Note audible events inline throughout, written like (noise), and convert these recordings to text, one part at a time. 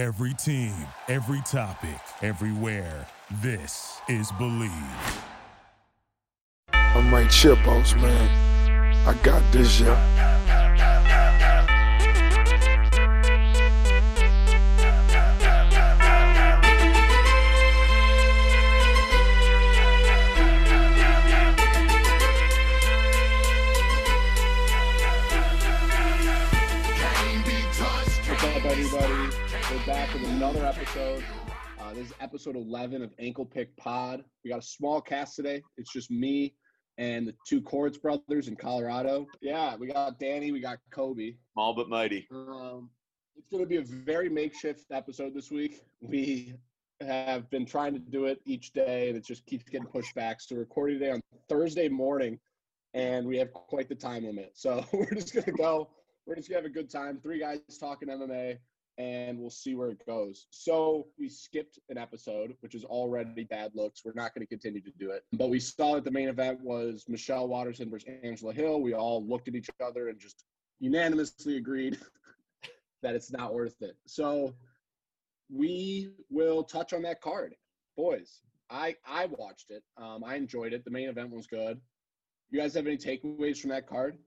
Every team, every topic, everywhere. This is Believe. I'm here, boss man. I got this, yeah. We're back with another episode. Uh, this is episode 11 of Ankle Pick Pod. We got a small cast today. It's just me and the two Cords brothers in Colorado. Yeah, we got Danny, we got Kobe. Small but mighty. Um, it's going to be a very makeshift episode this week. We have been trying to do it each day, and it just keeps getting pushed back. So, we're recording today on Thursday morning, and we have quite the time limit. So, (laughs) we're just going to go. We're just going to have a good time. Three guys talking MMA, and we'll see where it goes. So, we skipped an episode, which is already bad looks. We're not going to continue to do it. But we saw that the main event was Michelle Waterson versus Angela Hill. We all looked at each other and just unanimously agreed (laughs) that it's not worth it. So we will touch on that card, boys. I I watched it. Um, I enjoyed it. The main event was good. You guys have any takeaways from that card?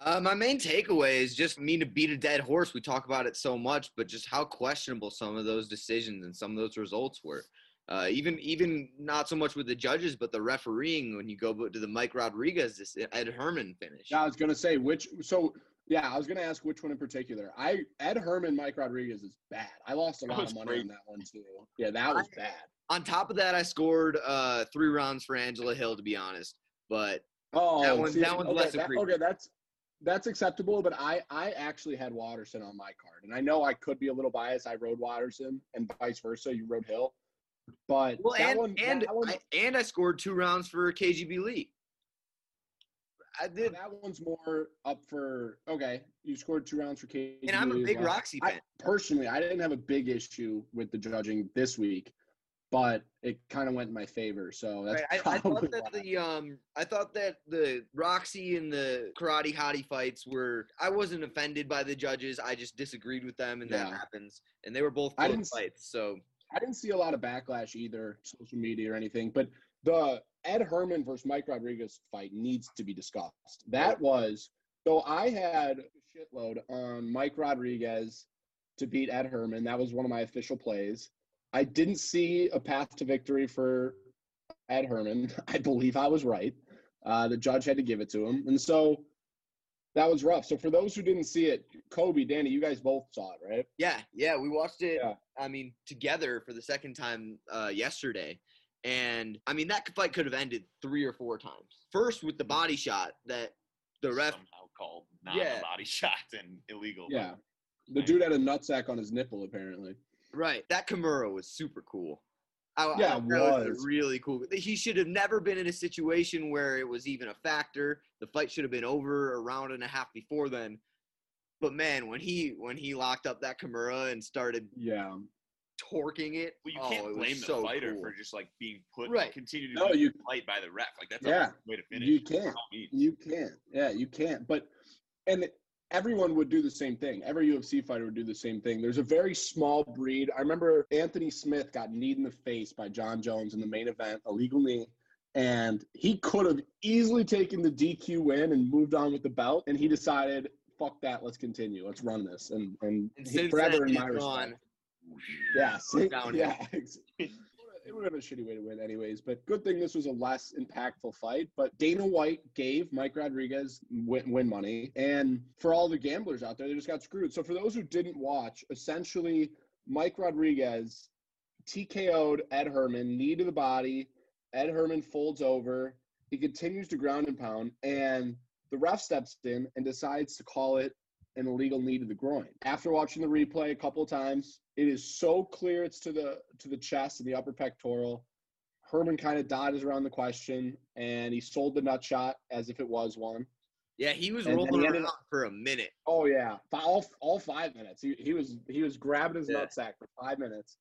Uh, my main takeaway is just me to beat a dead horse. We talk about it so much, but just how questionable some of those decisions and some of those results were. Uh, even even not so much with the judges, but the refereeing when you go to the Mike Rodriguez this Ed Herman finish. Yeah, I was gonna say which. So yeah, I was gonna ask which one in particular. I Ed Herman, Mike Rodriguez is bad. I lost a lot of money great. on that one too. Yeah, that was bad. On top of that, I scored uh, three rounds for Angela Hill, to be honest. But Oh, That one- see, that one's okay, less that- okay, that's that's acceptable. But I I actually had Waterson on my card, and I know I could be a little biased. I rode Waterson, and vice versa. You rode Hill, but well, and one, and one, I, and I scored two rounds for KGB Lee. I did, that one's more up for okay. You scored two rounds for KGB, and I'm a big Roxy I, fan. personally, I didn't have a big issue with the judging this week, but it kind of went in my favor. So that's Right, I, I thought that the um I thought that the Roxy and the Karate Hottie fights were I wasn't offended by the judges. I just disagreed with them and that happens. And they were both I didn't s- fights. So I didn't see a lot of backlash either, social media or anything. But the Ed Herman versus Mike Rodriguez fight needs to be discussed. That was so I had a shitload on Mike Rodriguez to beat Ed Herman. That was one of my official plays. I didn't see a path to victory for Ed Herman. (laughs) I believe I was right. Uh, the judge had to give it to him, and so that was rough. So for those who didn't see it, Kobe, Danny, you guys both saw it, right? yeah, yeah, we watched it Yeah. I mean together for the second time uh yesterday. And I mean that fight could have ended three or four times. First with the body shot that the ref somehow called not Yeah. a body (laughs) shot and illegal. Yeah. The dude had a nutsack on his nipple, apparently. Right. That Kimura was super cool. I, I Yeah, thought it that was. really cool. He should have never been in a situation where it was even a factor. The fight should have been over a round and a half before then. But man, when he when he locked up that Kimura and started Yeah. torquing it, Well, you oh, can't it was blame the so fighter cool. for just like being put Right. continue to No, be you- fight by the ref. Like that's Yeah. a way to finish. You can't. You can't. Yeah, you can't. But and everyone would do the same thing. Every UFC fighter would do the same thing. There's a very small breed. I remember Anthony Smith got kneed in the face by John Jones in the main event, illegal knee. And he could have easily taken the DQ win and moved on with the belt. And he decided, fuck that, let's continue. Let's run this. And and, And he- forever in my he's respect. Yeah, (laughs) yeah. (laughs) It would have been a shitty way to win, anyways. But good thing this was a less impactful fight. But Dana White gave Mike Rodriguez win, win money, and for all the gamblers out there, they just got screwed. So for those who didn't watch, essentially, Mike Rodriguez TKO'd Ed Herman, knee to the body. Ed Herman folds over. He continues to ground and pound, and the ref steps in and decides to call it an illegal knee to the groin. After watching the replay a couple of times, it is so clear it's to the to the chest and the upper pectoral. Herman kind of dodges around the question, and he sold the nut shot as if it was one. Yeah, he was And rolling he around ended for a minute. Oh yeah, all all five minutes. He he was he was grabbing his Yeah. nutsack for five minutes,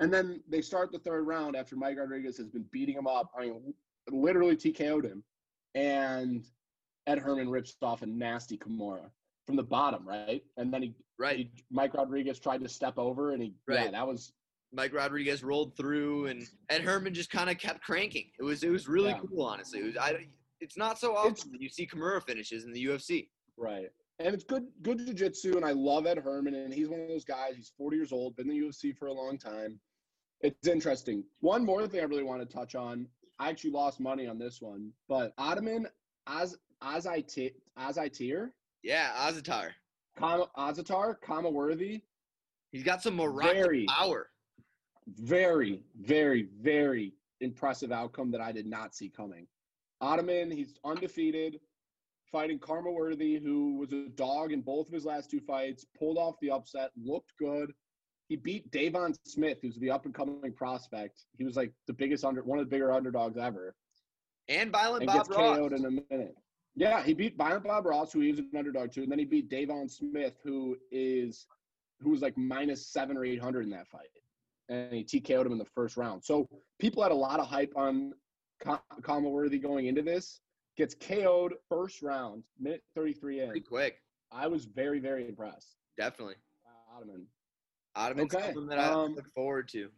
and then they start the third round after Mike Rodriguez has been beating him up. I mean, literally TKO'd him, and Ed Herman rips off a nasty Kimura. From the bottom, right? And then he, Right. he Mike Rodriguez tried to step over, and he yeah, Right. that was Mike Rodriguez rolled through, and Ed Herman just kind of kept cranking. It was it was really Yeah. cool, honestly. It was I. It's not so often that you see Kimura finishes in the UFC. right. And it's good, good jujitsu, and I love Ed Herman, and he's one of those guys. He's 40 years old, been in the UFC for a long time. It's interesting. One more thing I really want to touch on. I actually lost money on this one, but Ottoman as as I t- as I tier, Yeah, Azaitar. Khama, Azaitar, Khama Worthy, He's got some Moroccan Very. power. very, very, very impressive outcome that I did not see coming. Ottoman, he's undefeated, fighting Karma Worthy, who was a dog in both of his last two fights, pulled off the upset, looked good. He beat Davon Smith, who's the up and coming prospect. He was like the biggest under, one of the bigger underdogs ever, And Violent and Bob gets Ross. KO'd in a minute. Yeah, he beat Violent Bob Ross, who he was an underdog too, and then he beat Davon Smith, who is who was like minus seven or eight hundred in that fight, and he TKO'd him in the first round. So people had a lot of hype on Ka- Khama Worthy going into this. Gets KO'd first round, minute thirty three in. Pretty quick. I was very very impressed. Definitely. Uh, Ottoman. Ottoman's Okay, something that I um, look forward to.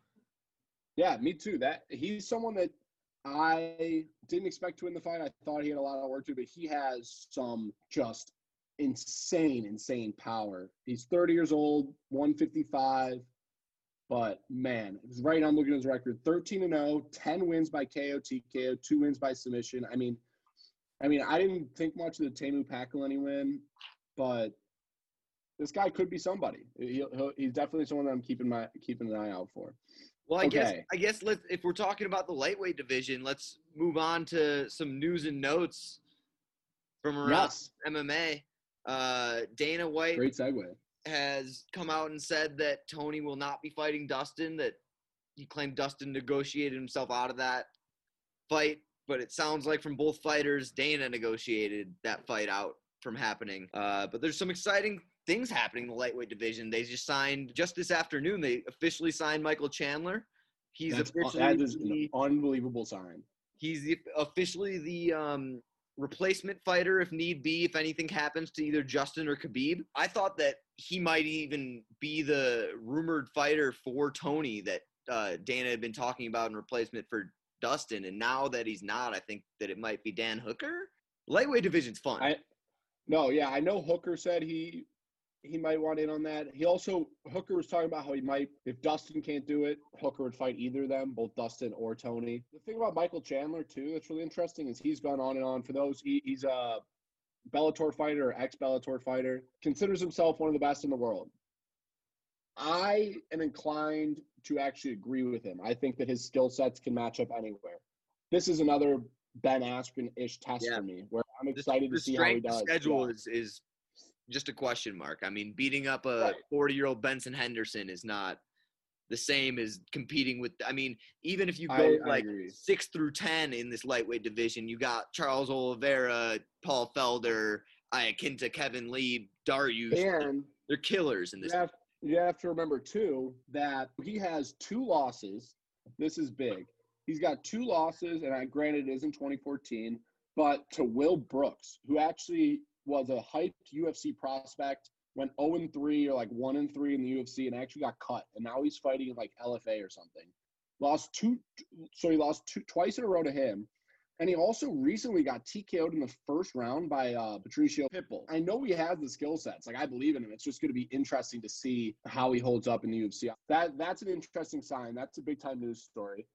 Yeah, me too. That he's someone that I didn't expect to win the fight. I thought he had a lot of work to, do, but he has some just insane, insane power. He's 30 years old, 155. But man, right. I'm looking at his record: 13 and 0, 10 wins by KO, TKO, two wins by submission. I mean, I mean, I didn't think much of the Tamu Pakalani win, but this guy could be somebody. He'll, he'll, he's definitely someone that I'm keeping my keeping an eye out for. Well, I guess I guess let's if we're talking about the lightweight division, let's move on to some news and notes from around Yes, MMA. Uh, Dana White great segue. has come out and said that Tony will not be fighting Dustin. That he claimed Dustin negotiated himself out of that fight, but it sounds like from both fighters, Dana negotiated that fight out from happening. Uh, but there's some exciting things happening in the lightweight division. They just signed just this afternoon. They officially signed Michael Chandler. He's That's, officially that is the- an unbelievable sign. He's the, officially the um, replacement fighter if need be, if anything happens to either Justin or Khabib. I thought that he might even be the rumored fighter for Tony that uh, Dana had been talking about in replacement for Dustin. And now that he's not, I think that it might be Dan Hooker. Lightweight division's fun. I no, yeah, I know Hooker said he he might want in on that. He also Hooker was talking about how he might if Dustin can't do it, Hooker would fight either of them, both Dustin or Tony. The thing about Michael Chandler too that's really interesting is he's gone on and on. For those, he, he's a Bellator fighter, ex Bellator fighter, considers himself one of the best in the world. I am inclined to actually agree with him. I think that his skill sets can match up anywhere. This is another Ben Askren ish test Yeah. for me, where I'm excited the to see how he does. schedule Yeah. is, is just a question mark. I mean, beating up a 40 year old Benson Henderson is not the same as competing with. I mean, even if you go I like agree. six through 10 in this lightweight division, you got Charles Oliveira, Paul Felder, Iaquinta, Kevin Lee, Darius. And They're killers in you this. have, you have to remember too that he has two losses. This is big. He's got two losses, and I granted it is in 2014, but to Will Brooks, who actually was a hyped UFC prospect, went 0 and 3 or like 1 and 3 in the UFC, and actually got cut, and now he's fighting in like LFA or something. Lost two, so he lost two twice in a row to him. And he also recently got TKO'd in the first round by uh, Patricio Pitbull. I know he has the skill sets. Like I believe in him. It's just going to be interesting to see how he holds up in the UFC. That that's an interesting sign. That's a big time news story.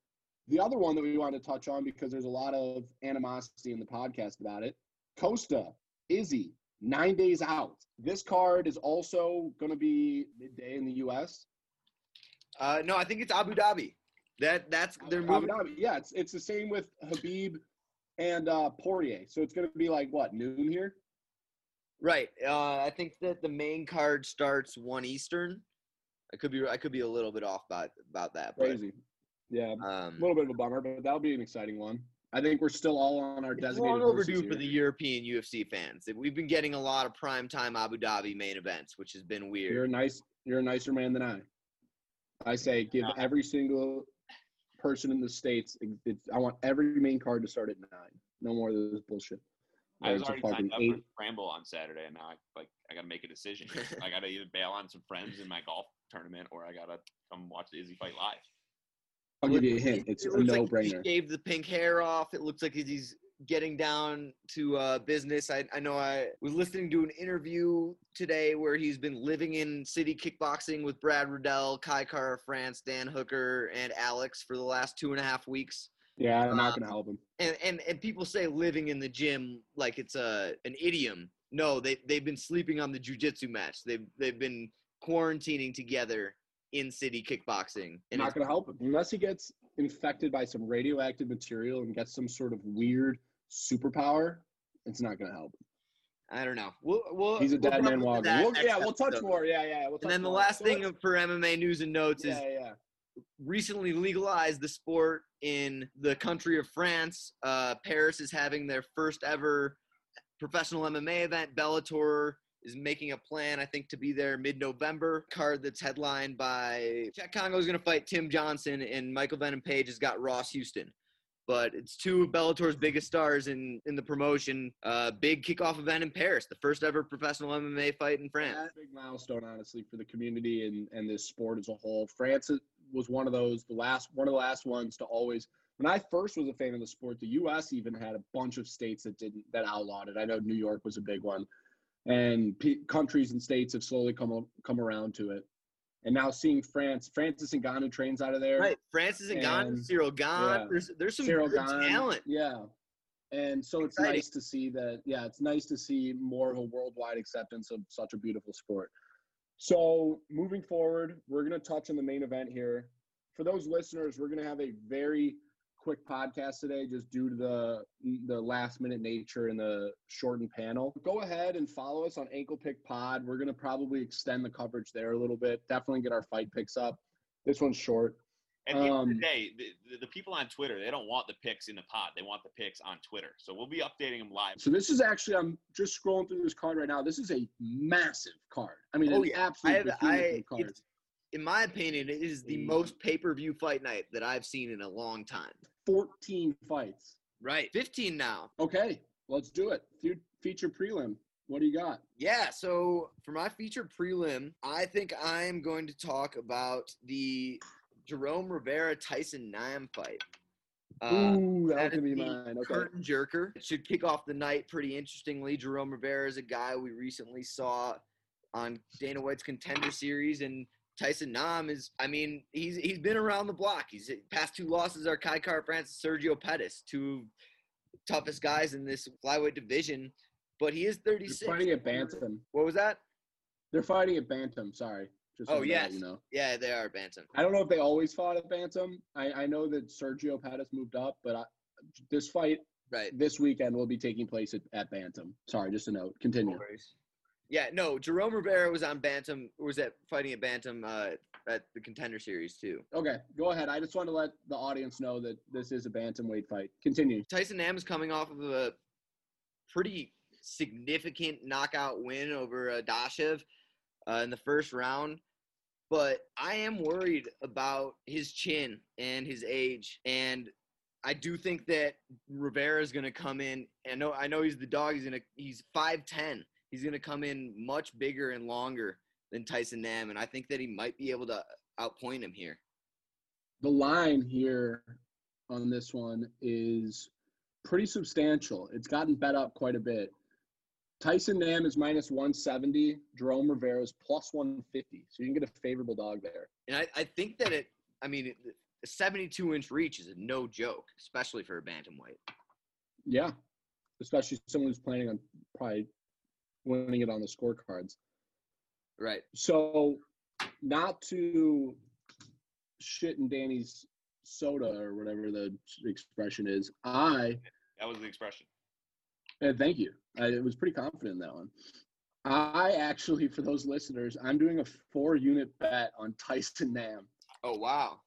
The other one that we want to touch on because there's a lot of animosity in the podcast about it. Costa, Izzy, nine days out. This card is also going to be midday in the U.S. Uh, no, I think it's Abu Dhabi. That that's they're Abu moving. Dhabi. Yeah, it's it's the same with Khabib and uh, Poirier. So it's going to be like what noon here. Right. Uh, I think that the main card starts one Eastern. I could be I could be a little bit off about about that. But, Crazy. Yeah, um, a little bit of a bummer, but that'll be an exciting one. I think we're still all on our it's designated long horses overdue for the European UFC fans. We've been getting a lot of primetime Abu Dhabi main events, which has been weird. You're a weird. nice. You're a nicer man than I. I say give No. every single person in the states. It's, I want every main card to start at nine. No more of this bullshit. I was already signed up eight. for scramble on Saturday, and now I like I gotta make a decision. (laughs) I gotta either bail on some friends in my golf tournament, or I gotta come watch the Izzy fight live. I'll give you a hint. It's it a looks like no-brainer. He shaved the pink hair off. It looks like he's getting down to uh, business. I, I know I was listening to an interview today where he's been living in city kickboxing with Brad Riddell, Kai Kara France, Dan Hooker, and Alex for the last two and a half weeks. Yeah, I'm Uh, not gonna help him. And and, and people say living in the gym like it's a an idiom. No, they they've been sleeping on the jujitsu match. They've they've been quarantining together in city kickboxing. And not gonna help him unless he gets infected by some radioactive material and gets some sort of weird superpower. It's not gonna help. I don't know. We'll, we'll, He's a we'll dead man walking. We'll, yeah, we'll touch episode. more. Yeah, yeah. We'll And then the more. last So thing for MMA news and notes is yeah, yeah. recently legalized the sport in the country of France. Uh, Paris is having their first ever professional MMA event. Bellator is making a plan, I think, to be there mid-November. Card that's headlined by Cheick Kongo is going to fight Tim Johnson, and Michael Venom Page has got Ross Houston. But it's two of Bellator's biggest stars in in the promotion. Uh, big kickoff event in Paris, the first ever professional MMA fight in France. That's a big milestone, honestly, for the community and, and this sport as a whole. France was one of those, the last one of the last ones to always. When I first was a fan of the sport, the U.S. even had a bunch of states that didn't that outlawed it. I know New York was a big one, and p- countries and states have slowly come come around to it. And now seeing France, Francis and Ngannou trains out of there. Right, Francis and And- Cyril Gane. yeah. There's there's some Cyril good Gane, talent. Yeah. And so it's Exciting. nice to see that. Yeah, it's nice to see more of a worldwide acceptance of such a beautiful sport. So moving forward, we're going to touch on the main event here. For those listeners, we're going to have a very quick podcast today, just due to the the last minute nature and the shortened panel. Go ahead and follow us on Ankle Pick Pod. We're going to probably extend the coverage there a little bit. Definitely get our fight picks up. This one's short. And at the end of Um, the day, the, the, the people on Twitter, they don't want the picks in the pod. They want the picks on Twitter. So we'll be updating them live. So this is actually I'm just scrolling through this card right now. This is a massive card. I mean, Oh, yeah. I absolute have, behemoth I, card. in my opinion, it is the Mm. most pay-per-view fight night that I've seen in a long time. 14 fights. Right, 15 now. Okay, let's do it. Fe- Feature prelim. What do you got? Yeah, so for my feature prelim, I think I'm going to talk about the Jerome Rivera Tyson Nam fight. Uh, Ooh, that, that was be mine. Okay. curtain jerker. It should kick off the night pretty interestingly. Jerome Rivera is a guy we recently saw on Dana White's contender series, and Tyson Nam is, I mean, he's he's been around the block. He's past two losses are Kai Kara France, Sergio Pettis, two toughest guys in this flyweight division. But he is They're 36. fighting at bantam. What was that? They're fighting at bantam. Sorry. Just Oh, yes. You know. Yeah, they are bantam. I don't know if they always fought at bantam. I, I know that Sergio Pettis moved up, but I, this fight Right. this weekend will be taking place at, at bantam. Sorry, just a note. No Continue. worries. Yeah, no, Jerome Rivera was on bantam. Was at fighting at bantam uh, at the contender series too. Okay, go ahead. I just want to let the audience know that this is a bantamweight fight. Continue. Tyson Nam is coming off of a pretty significant knockout win over uh, Dashev uh, in the first round. But I am worried about his chin and his age, and I do think that Rivera is going to come in. I know, I know he's the dog. He's gonna, he's five ten. He's going to come in much bigger and longer than Tyson Nam, and I think that he might be able to outpoint him here. The line here on this one is pretty substantial. It's gotten bet up quite a bit. Tyson Nam is minus 170. Jerome Rivera is plus 150. So you can get a favorable dog there. And I, I think that it, I mean, a 72 inch reach is a no joke, especially for a bantamweight. Yeah, especially someone who's planning on probably winning it on the scorecards. Right. So, not to shit in Danny's soda or whatever the expression is, I That was the expression. Uh, thank you. I was pretty confident in that one. I actually, for those listeners, I'm doing a four unit bet on Tyson Nam. Oh, wow.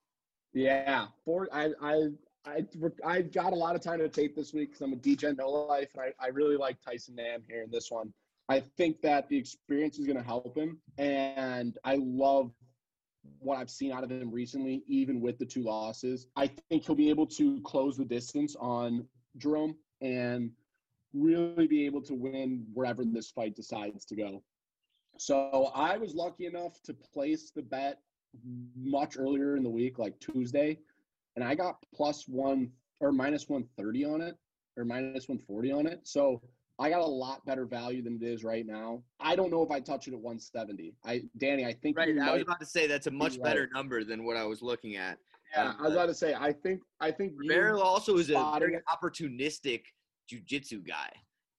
Yeah, four. I I I I got a lot of time to tape this week because I'm a DJ no life, and I, I really like Tyson Nam here in this one. I think that the experience is going to help him, and I love what I've seen out of him recently, even with the two losses. I think he'll be able to close the distance on Jerome, and really be able to win wherever this fight decides to go. So I was lucky enough to place the bet much earlier in the week, like Tuesday, and I got plus one or minus 130 on it or minus 140 on it. So I got a lot better value than it is right now. I don't know if I touch it at 170. I Danny, I think Right. I was about to say that's a much right. better number than what I was looking at. yeah, um, I was about to say I think I think Barrel also is a very it. opportunistic jujitsu guy.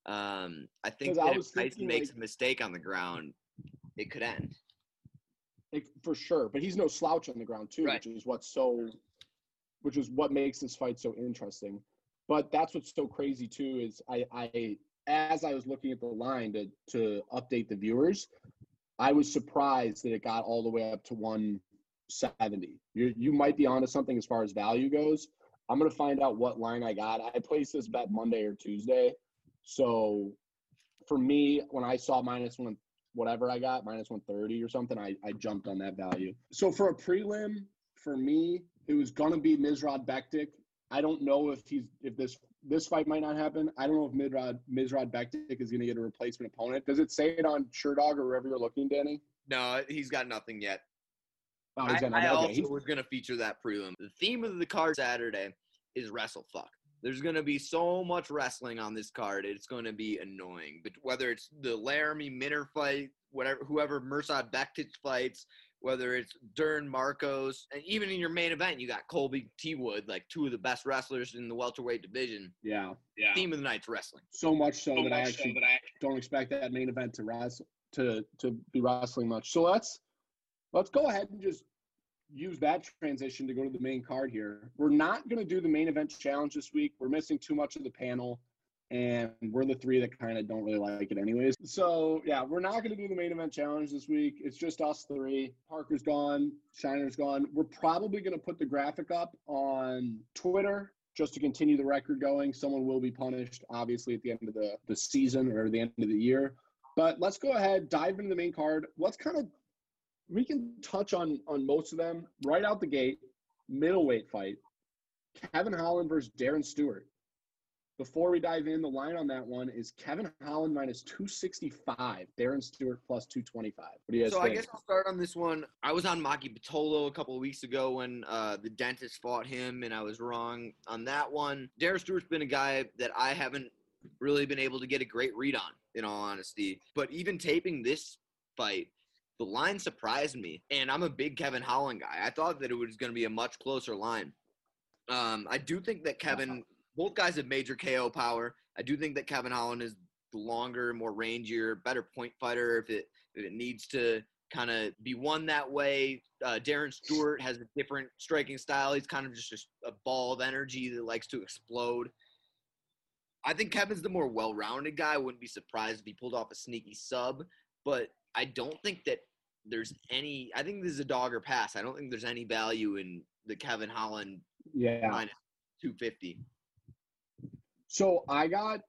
Um, I think I if Tyson makes like- a mistake on the ground, it could end. Like, for sure, but he's no slouch on the ground too, Right. which is what's so, which is what makes this fight so interesting. But that's what's so crazy too is I, I as I was looking at the line to to update the viewers, I was surprised that it got all the way up to 170. You you might be onto something as far as value goes. I'm gonna find out what line I got. I placed this bet Monday or Tuesday, so for me, when I saw minus one whatever I got, minus 130 or something, I, I jumped on that value. So for a prelim, for me, it was gonna be Mirsad Bektic. I don't know if he's if this this fight might not happen. I don't know if Mirsad Mirsad Bektic is gonna get a replacement opponent. Does it say it on Sherdog or wherever you're looking, Danny? No, he's got nothing yet. Oh, I, he's got I nothing. Okay, also he's- was going to feature that prelim. The theme of the card Saturday is wrestle fuck. There's going to be so much wrestling on this card. It's going to be annoying. But whether it's the Laramie Minner fight, whatever, whoever Mursad Bektic fights, whether it's Dern Markos, and even in your main event, you got Colby T Wood, like two of the best wrestlers in the welterweight division. yeah, Theme of the night's wrestling. so much so that I actually don't expect that main event to wrestle to to be wrestling much. So let's let's go ahead and just use that transition to go to the main card here. We're not going to do the main event challenge this week. We're missing too much of the panel, and we're the three that kind of don't really like it, anyways. So yeah, we're not going to do the main event challenge this week. It's just us three. Parker's gone. Shiner's gone. We're probably going to put the graphic up on Twitter just to continue the record going. Someone will be punished, obviously, at the end of the, the season or the end of the year. But let's go ahead, dive into the main card. Let's kind of we can touch on on most of them right out the gate. Middleweight fight: Kevin Holland versus Darren Stewart. Before we dive in, the line on that one is Kevin Holland minus two sixty five, Darren Stewart plus two twenty five. What do you guys So I guess I'll start on this one. I was on Maki Pitolo a couple of weeks ago when uh, the dentist fought him, and I was wrong on that one. Darren Stewart's been a guy that I haven't really been able to get a great read on, in all honesty. But even taping this fight, the line surprised me, and I'm a big Kevin Holland guy. I thought that it was going to be a much closer line. Um, I do think that Kevin, both guys have major KO power. I do think that Kevin Holland is the longer, more rangier, better point fighter if it if it needs to kind of be won that way. Uh, Darren Stewart has a different striking style. He's kind of just a, a ball of energy that likes to explode. I think Kevin's the more well-rounded guy. I wouldn't be surprised if he pulled off a sneaky sub, but I don't think that there's any. I think this is a dog or pass. I don't think there's any value in the Kevin Holland yeah. minus 250. So I got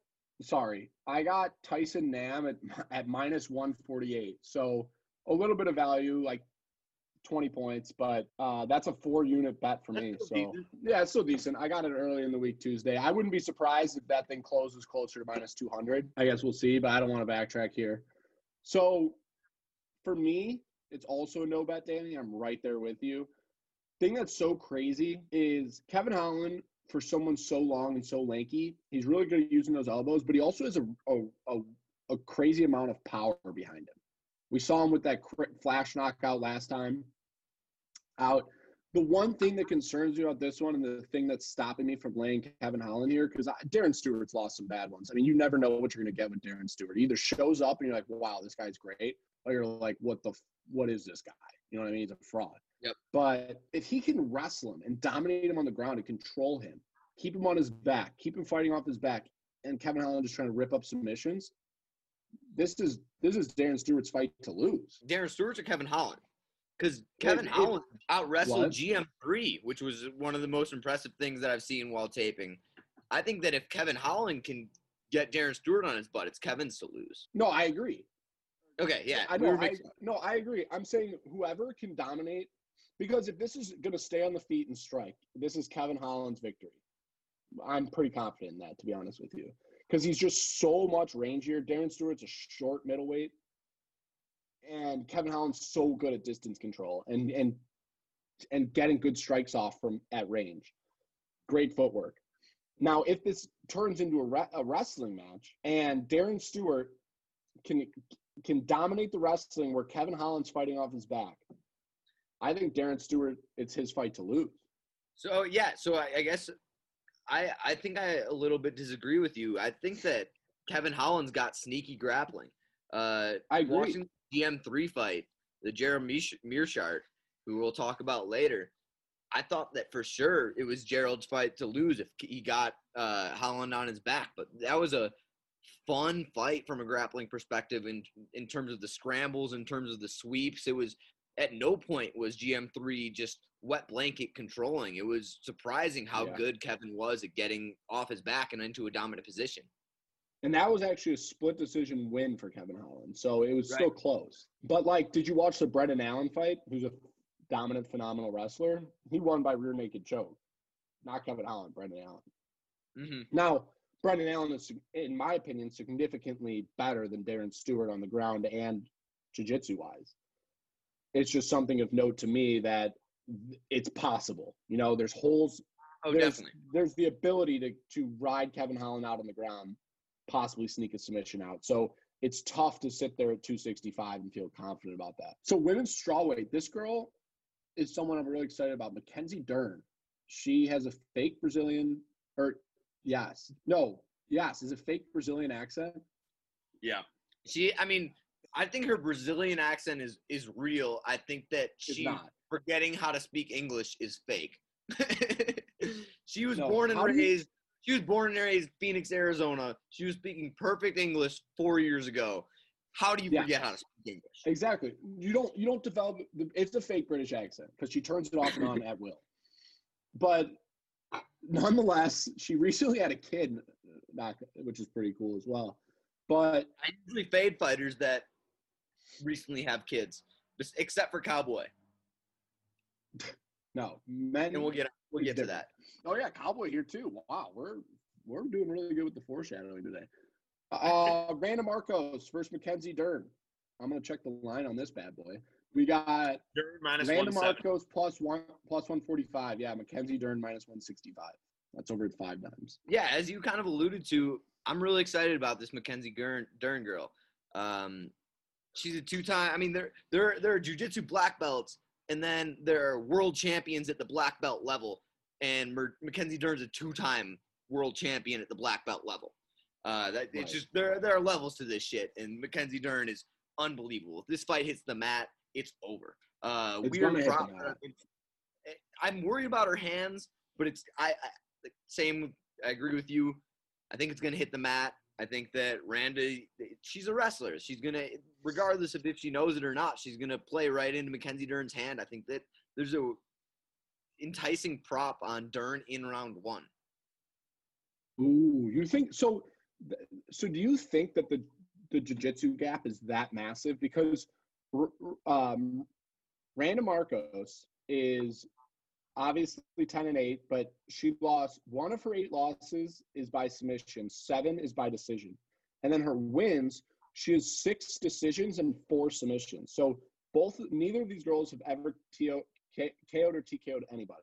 sorry, I got Tyson Nam at (laughs) at minus one forty eight. So a little bit of value, like twenty points, but uh, that's a four unit bet for me. So decent. yeah, it's still decent. I got it early in the week Tuesday. I wouldn't be surprised if that thing closes closer to minus two hundred. I guess we'll see, but I don't want to backtrack here. So for me, it's also a no bet, Danny. I'm right there with you. Thing that's so crazy is Kevin Holland for someone so long and so lanky, he's really good at using those elbows, but he also has a a, a, a crazy amount of power behind him. We saw him with that flash knockout last time out. The one thing that concerns me about this one, and the thing that's stopping me from laying Kevin Holland here, because Darren Stewart's lost some bad ones. I mean, you never know what you're going to get with Darren Stewart. He either shows up and you're like, "Wow, this guy's great," or you're like, "What the? What is this guy?" You know what I mean? He's a fraud. Yep. But if he can wrestle him and dominate him on the ground and control him, keep him on his back, keep him fighting off his back, and Kevin Holland just trying to rip up submissions, this is this is Darren Stewart's fight to lose. Darren Stewart's or Kevin Holland? Because Kevin it- Holland out wrestled GM3, which was one of the most impressive things that I've seen while taping. I think that if Kevin Holland can get Darren Stewart on his butt, it's Kevin's to lose. No, I agree. Okay, yeah. I were I, no, I agree. I'm saying whoever can dominate, because if this is going to stay on the feet and strike, this is Kevin Holland's victory. I'm pretty confident in that, to be honest with you. because he's just so much rangier. Darren Stewart's a short middleweight, and Kevin Holland's so good at distance control and and and getting good strikes off from at range. Great footwork. Now, if this turns into a, re- a wrestling match and Darren Stewart can can dominate the wrestling where Kevin Holland's fighting off his back, I think Darren Stewart it's his fight to lose. So yeah, so I, I guess I I think I a little bit disagree with you. I think that Kevin Holland's got sneaky grappling. Uh, I agree. watching the GM three fight, the Jeremy Meerschaert, who we'll talk about later. I thought that for sure it was Gerald's fight to lose if he got uh, Holland on his back, but that was a fun fight from a grappling perspective in in terms of the scrambles, in terms of the sweeps. It was at no point was GM3 just wet blanket controlling. It was surprising how Yeah. good Kevin was at getting off his back and into a dominant position. And that was actually a split decision win for Kevin Holland. So it was still close. But like, did you watch the Brendan Allen fight? Who's a dominant, phenomenal wrestler? He won by rear naked choke. Not Kevin Holland, Brendan Allen. hmm Now, Brendan Allen is, in my opinion, significantly better than Darren Stewart on the ground and jiu-jitsu wise. It's just something of note to me that it's possible. You know, there's holes. Oh, there's, definitely. There's the ability to to ride Kevin Holland out on the ground, possibly sneak a submission out. So it's tough to sit there at 265 and feel confident about that. So women's strawweight, this girl is someone I'm really excited about. Mackenzie Dern. She has a fake Brazilian, or yes, no, yes, is a fake Brazilian accent. Yeah. She, I mean, I think her Brazilian accent is is real. I think that she forgetting how to speak English is fake. (laughs) she was No, born and do you- She was born and raised Phoenix, Arizona. She was speaking perfect English four years ago. How do you Yeah. forget how to speak English? Exactly. You don't you don't develop the, it's a fake British accent because she turns it off and on (laughs) at will. But nonetheless, she recently had a kid, not, which is pretty cool as well. But I usually fade fighters that recently have kids, except for Cowboy, no, men. and we'll get we'll It's get to that. Oh yeah, Cowboy here too. Wow, we're we're doing really good with the foreshadowing today. Uh, (laughs) Randa Markos versus Mackenzie Dern. I'm gonna check the line on this bad boy. We got Dern minus Randa. Markos plus one plus one forty five. Yeah, Mackenzie Dern minus one sixty five. That's over five times. yeah, as you kind of alluded to, I'm really excited about this Mackenzie Dern, Dern girl. Um, she's a two-time. I mean, they're they're they're jujitsu black belts, and then they're world champions at the black belt level. And Mer- Mackenzie Dern's a two-time world champion at the black belt level. Uh, that Right. it's just there there are levels to this shit, and Mackenzie Dern is unbelievable. If this fight hits the mat, it's over. Uh, It's hit the prop- I'm worried about her hands, but it's I, I the same. I agree with you. I think it's gonna hit the mat. I think that Randa, she's a wrestler. She's gonna, regardless of if she knows it or not, she's gonna play right into Mackenzie Dern's hand. I think that there's a enticing prop on Dern in round one. Ooh, you think so? So do you think that the the jiu-jitsu gap is that massive? Because um, Randa Markos is obviously ten and eight, but she lost one of her eight losses is by submission, seven is by decision, and then her wins she has six decisions and four submissions. So both neither of these girls have ever TO, KO'd or TKO'd anybody.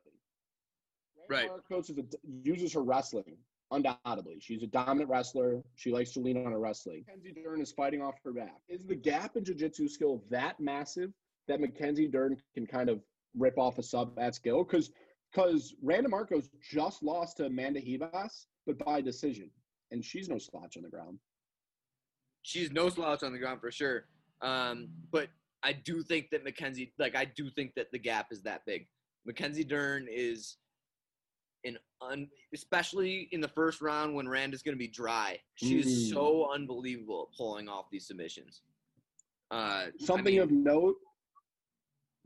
Right. Is a, uses her wrestling undoubtedly. She's a dominant wrestler. She likes to lean on her wrestling. Mackenzie Dern is fighting off her back. Is the gap in jiu-jitsu skill that massive that Mackenzie Dern can kind of rip off a sub at skill? Because because Randa Markos just lost to Amanda Ribas, but by decision, and she's no slouch on the ground. She's no slouch on the ground for sure. Um, but I do think that Mackenzie, like I do think that the gap is that big. Mackenzie Dern is an un, especially in the first round when Rand is going to be dry. She is Mm. so unbelievable at pulling off these submissions. Uh, Something I mean, of note.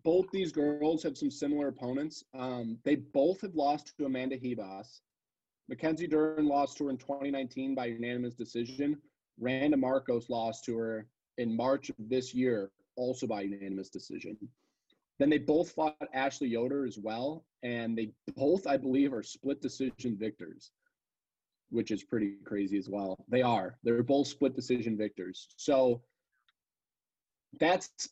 Both these girls have some similar opponents. Um, they both have lost to Amanda Ribas. Mackenzie Dern lost to her in 2019 by unanimous decision. Randa Markos lost to her in March of this year, also by unanimous decision. Then they both fought Ashley Yoder as well, and they both, I believe, are split decision victors. which is pretty crazy as well. They are. They're both split decision victors. So that's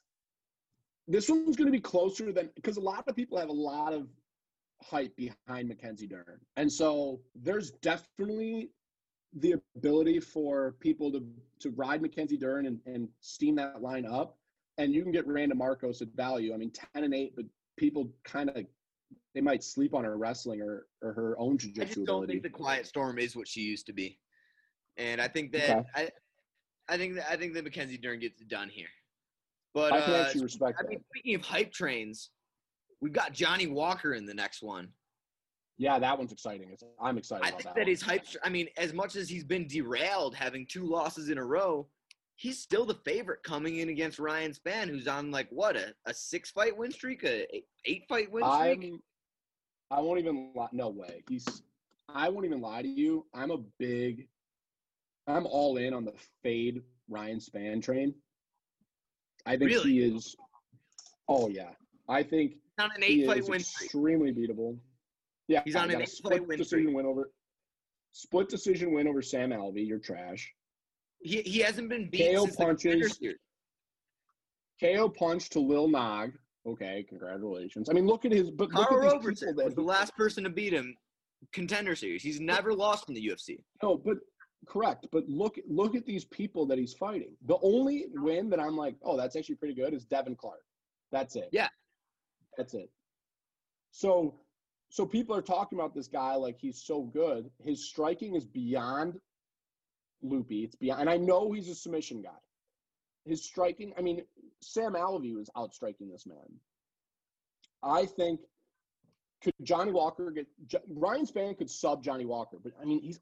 this one's going to be closer than because a lot of people have a lot of hype behind Mackenzie Dern. And so there's definitely the ability for people to to ride Mackenzie Dern and, and steam that line up. And you can get Randa Markos at value. I mean, 10 and 8, but people kind of they might sleep on her wrestling or, or her own I jiu-jitsu just don't ability. think the Quiet Storm is what she used to be, and I think that Okay. I, I think that I think that Mackenzie Dern gets it done here. But I can uh, actually respect I that. mean, speaking of hype trains, we've got Johnny Walker in the next one. Yeah, that one's exciting. It's, I'm excited I about think that. his hype. I mean, as much as he's been derailed, having two losses in a row, he's still the favorite coming in against Ryan Spann, who's on like what a, a six fight win streak, a eight, eight fight win streak. I'm, I won't even lie. No way. He's. I won't even lie to you. I'm a big. I'm all in on the fade Ryan Spann train. I think Really? he is. Oh yeah, I think on an he eight fight is win extremely beatable. Yeah, He's on an got a eight-fight split win decision win over. Split decision win over Sam Alvey. You're trash. He, he hasn't been beat KO punches. KO punch to Lil Nog. Okay, congratulations. I mean, look at his. But look Carl at Robertson was the last person to beat him. Contender Series. He's never lost in the UFC. No, but correct. But look, look at these people that he's fighting. The only win that I'm like, oh, that's actually pretty good is Devin Clark. That's it. Yeah. that's it. So, so people are talking about this guy like he's so good. His striking is beyond loopy. It's beyond, and I know he's a submission guy. His striking, I mean, Sam Alvey was outstriking this man. I think could Johnny Walker get Ryan Spann could sub Johnny Walker, but I mean he's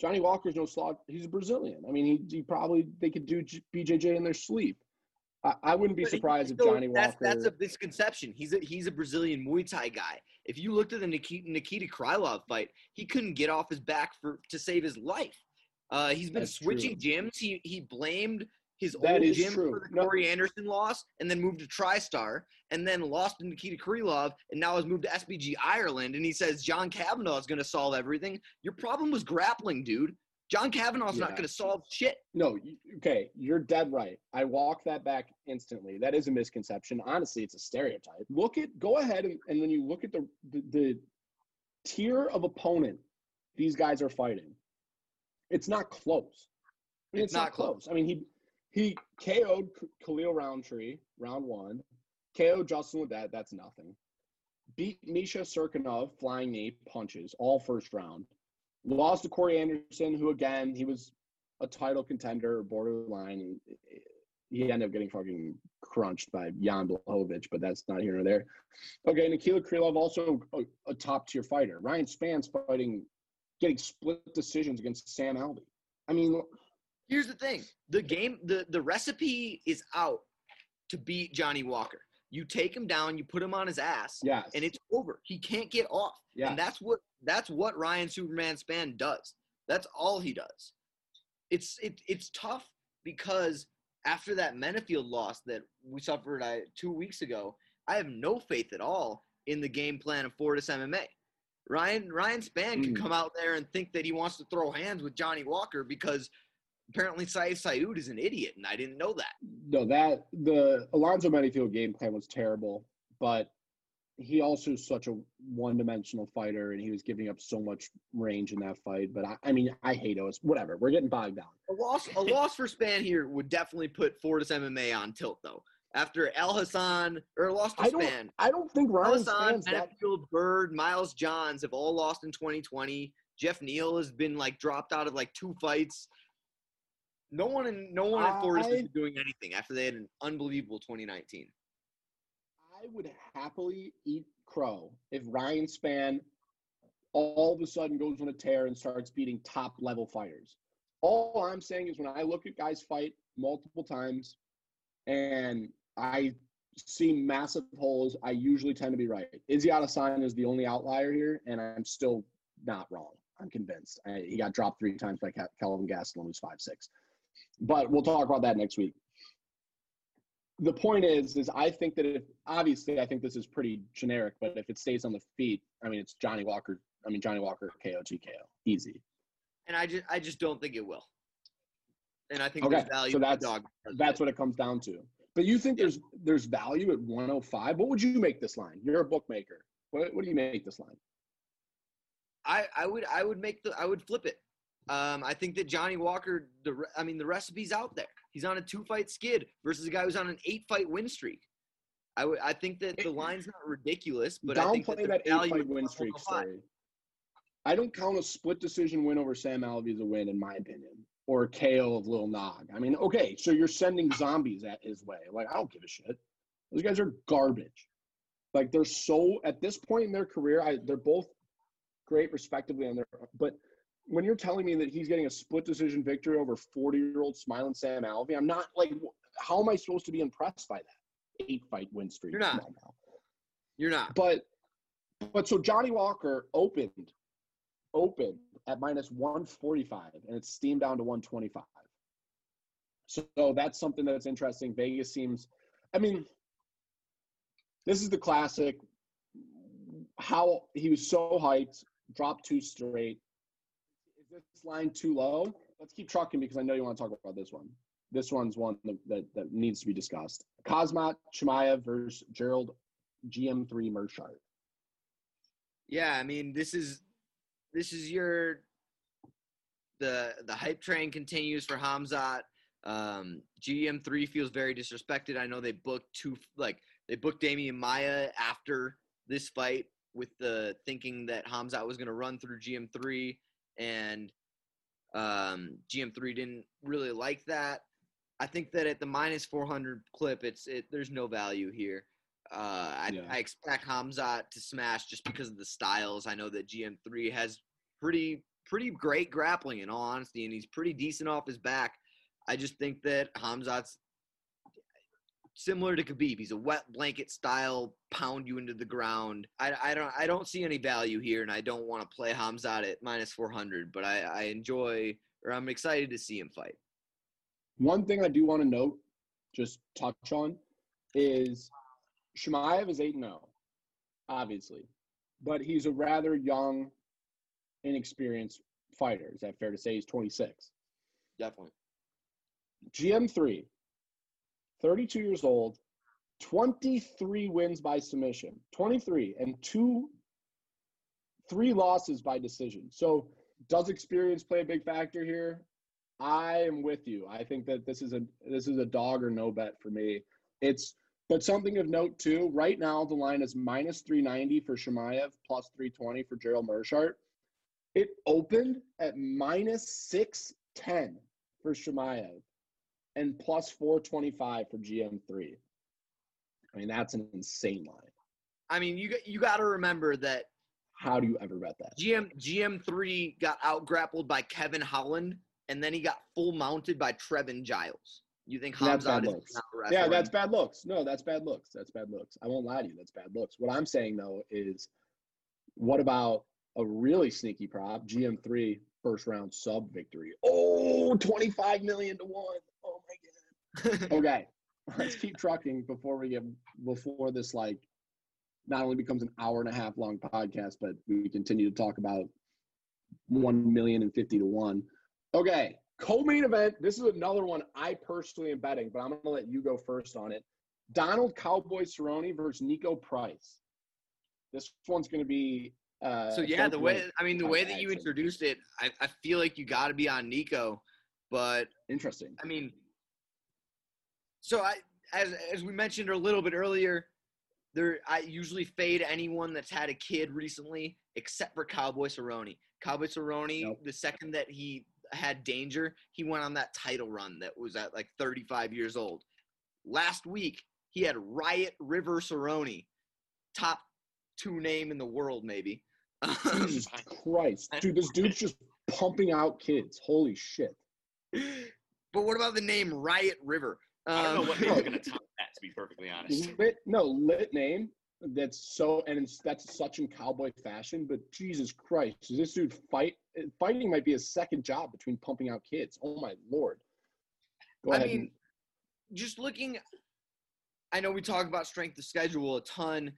Johnny Walker's no slog. He's a Brazilian. I mean he, he probably they could do BJJ in their sleep. I, I wouldn't be But surprised if Johnny that's, Walker. That's a misconception. He's a he's a Brazilian Muay Thai guy. If you looked at the Nikita, Nikita Krylov fight, he couldn't get off his back for to save his life. Uh, he's been That's switching gyms. He he blamed his That old gym true. for the No. Corey Anderson loss, and then moved to TriStar, and then lost to Nikita Krylov, and now has moved to SBG Ireland. And he says John Kavanagh is going to solve everything. Your problem was grappling, dude. John Kavanagh's not going to solve shit. No, okay, you're dead right. I walk that back instantly. That is a misconception. Honestly, it's a stereotype. Look at go ahead and, and when you look at the, the the tier of opponent these guys are fighting, it's not close. I mean, It's it's, not not close. close. I mean, he he KO'd Khalil Rountree round one, KO'd Justin Ledet. That's nothing. Beat Misha Cirkunov flying knee punches all first round. Lost to Corey Anderson, who again he was a title contender, borderline. He ended up getting fucking crunched by Jan Blachowicz, but that's not here nor there. Okay, Nikita Krylov also a, a top tier fighter. Ryan Spann's fighting, getting split decisions against Sam Alvey. I mean, Here's the thing: the game, the the recipe is out to beat Johnny Walker. You take him down, you put him on his ass, yes, and it's over. He can't get off. yeah. And that's what that's what Ryan Superman Spann does. That's all he does. It's it, it's tough because after that Menifield loss that we suffered uh, two weeks ago, I have no faith at all in the game plan of Fortis MMA. Ryan Ryan Spann can Mm. come out there and think that he wants to throw hands with Johnny Walker because apparently Sayif Saud is an idiot, and I didn't know that. no, that the Alonzo Menifield game plan was terrible, but he also is such a one-dimensional fighter, and he was giving up so much range in that fight. But I, I mean, I hate us. Whatever, we're getting bogged down. A loss, a (laughs) loss for Spann here would definitely put Fortis MMA on tilt, though. After Al Hassan or a loss to I don't. Spann, I don't think Al Ryan Hassan, Spann's that. Bird, Miles Johns have all lost in 2020. Geoff Neal has been like dropped out of like two fights. No one in no one in Fortis I- is doing anything after they had an unbelievable 2019. I would happily eat crow if Ryan Spann all of a sudden goes on a tear and starts beating top level fighters. All I'm saying is when I look at guys fight multiple times and I see massive holes, I usually tend to be right. Izzy Adesanya is the only outlier here, and I'm still not wrong. I'm convinced. I, he got dropped three times by Cal- Calvin Gastelum, who's five six. But we'll talk about that next week. the point is, is I think that if obviously I think this is pretty generic, but if it stays on the feet, I mean it's Johnny Walker. I mean Johnny Walker KO TKO easy. And I just I just don't think it will. And I think Okay, there's value so that's- dog. That's what it comes down to. But you think there's there's value at 105? What would you make this line? You're a bookmaker. What what do you make this line? I, I would I would make the I would flip it. Um, I think that Johnny Walker, the re- I mean the recipe's out there. He's on a two fight skid versus a guy who's on an eight fight win streak. I think that the line's not ridiculous, but I think that, that, eight-fight win streak story. I don't count a split decision win over Sam Alvey as a win, in my opinion, or a KO of Lil Nog. I mean, okay, so you're sending zombies at his way. Like, I don't give a shit. Those guys are garbage. Like, they're so at this point in their career, I they're both great respectively on their. But when you're telling me that he's getting a split decision victory over 40 year old smiling Sam Alvey, I'm not like, how am I supposed to be impressed by that eight fight win streak? You're not. Now. You're not. But but so Johnny Walker opened opened at minus 145 and it's steamed down to 125. So, so that's something that's interesting. Vegas seems I mean this is the classic how he was so hyped, dropped two straight. Line too low? Let's keep trucking because I know you want to talk about this one. This one's one that, that, that needs to be discussed. Khamzat Chimaev versus Gerald GM3 Meerschaert. Yeah, I mean this is this is your the the hype train continues for Hamzat. Um, GM three feels very disrespected. I know they booked two like they booked Demian Maia after this fight with the thinking that Hamzat was going to run through GM three, and um, GM three didn't really like that. I think that at the minus four hundred clip, it's it. There's no value here. Uh, I, Yeah. I expect Hamzat to smash just because of the styles. I know that GM3 has pretty pretty great grappling in all honesty, and he's pretty decent off his back. I just think that Hamzat's similar to Khabib. He's a wet blanket style, pound you into the ground. I, I don't I don't see any value here, and I don't want to play Hamzat at minus 400. But I, I enjoy or I'm excited to see him fight. One thing I do want to note, just touch on, is Chimaev is 8 0, obviously, but he's a rather young, inexperienced fighter. Is that fair to say? He's 26. Definitely. GM3, 32 years old, 23 wins by submission, 23, and two, three losses by decision. So, does experience play a big factor here? I am with you. I think that this is a this is a dog or no bet for me. It's but something of note too. Right now, the line is minus 390 for Chimaev, plus 320 for Gerald Meerschaert. It opened at minus 610 for Chimaev and plus 425 for GM3. I mean, that's an insane line. I mean, you got- you got to remember that How do you ever bet that? GM GM3 got out grappled by Kevin Holland, and then he got full mounted by Trevin Giles. You think That's bad looks. Yeah, that's bad looks. No, that's bad looks. That's bad looks. I won't lie to you. That's bad looks. What I'm saying though is, what about a really sneaky prop? GM3 first round sub victory. Oh, 25 million to one. Oh. (laughs) Okay, let's keep trucking before we get before this like not only becomes an hour and a half long podcast, but we continue to talk about one million and fifty to one. Okay, co-main event. This is another one I personally am betting, but I'm gonna let you go first on it. Donald Cowboy Cerrone versus Niko Price. This one's gonna be. Uh, so yeah, the way I mean the way that you introduced it, I, I feel like you got to be on Niko, but interesting. I mean, so I as as we mentioned a little bit earlier, there I usually fade anyone that's had a kid recently, except for Cowboy Cerrone. Cowboy Cerrone, Nope. the second that he had danger, he went on that title run that was at like 35 years old. Last week, he had Riot River Cerrone, top two name in the world, maybe. Jesus (laughs) Christ, dude, this dude's just pumping out kids. Holy shit. but what about the name Riot River? I don't know Um, what name's gonna top that. To be perfectly honest. Lit, no lit name. That's so, and it's, that's such in cowboy fashion. But Jesus Christ, does this dude fight? Fighting might be his second job between pumping out kids. Oh my lord. Go I ahead. mean, just looking, I know we talk about strength of schedule a ton.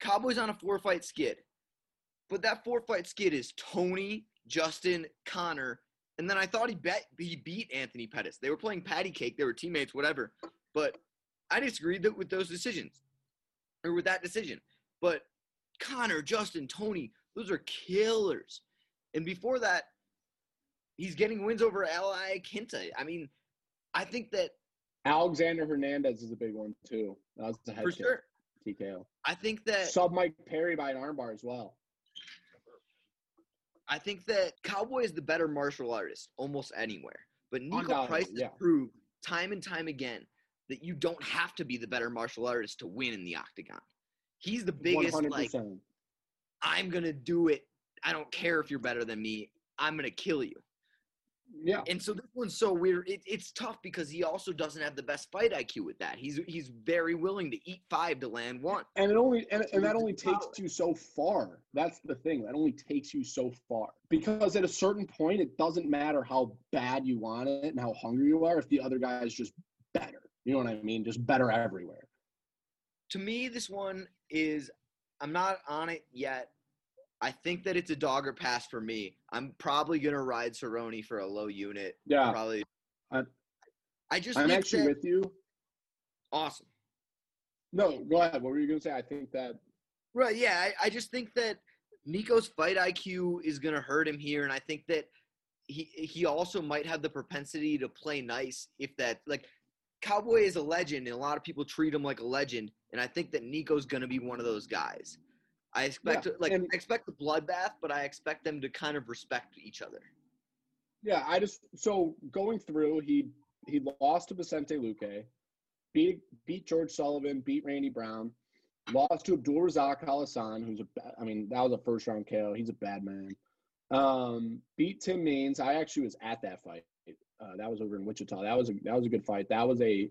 Cowboys on a four fight skid, but that four fight skid is Tony, Justin, Connor, and then I thought he bet he beat Anthony Pettis. They were playing patty cake. They were teammates, whatever. But I disagreed with those decisions, or with that decision. But Connor, Justin, Tony, those are killers. And before that, he's getting wins over Iaquinta. I mean, I think that Alexander Hernandez is a big one too. That was the head for kick, sure. TKO. I think that Sub Mike Perry by an armbar as well. I think that Cowboy is the better martial artist almost anywhere. But Niko Price has yeah. proved time and time again that you don't have to be the better martial artist to win in the octagon. He's the biggest One hundred like. I'm gonna do it. I don't care if you're better than me. I'm gonna kill you. Yeah. And so this one's so weird. It, it's tough because he also doesn't have the best fight IQ with that. He's he's very willing to eat five to land one. And it only and, and that only takes you so far. That's the thing. That only takes you so far. Because at a certain point, it doesn't matter how bad you want it and how hungry you are if the other guy is just better. You know what I mean? Just better everywhere. To me, this one is I'm not on it yet. I think that it's a dogger pass for me. I'm probably gonna ride Cerrone for a low unit. Yeah. Probably. I'm- I just I'm actually that, with you. awesome. No, go ahead. What were you gonna say? I think that Right. Yeah. I, I just think that Niko's fight IQ is going to hurt him here. And I think that he, he also might have the propensity to play nice if that, like, Cowboy is a legend and a lot of people treat him like a legend. And I think that Niko's going to be one of those guys. I expect, Yeah, like, and- I expect the bloodbath, but I expect them to kind of respect each other. Yeah, I just so going through, he he lost to Vicente Luque, beat beat George Sullivan, beat Randy Brown, lost to Abdul Razak Alhassan, who's a I mean that was a first round KO. He's a bad man. Um, beat Tim Means. I actually was at that fight. Uh, that was over in Wichita. That was a that was a good fight. That was a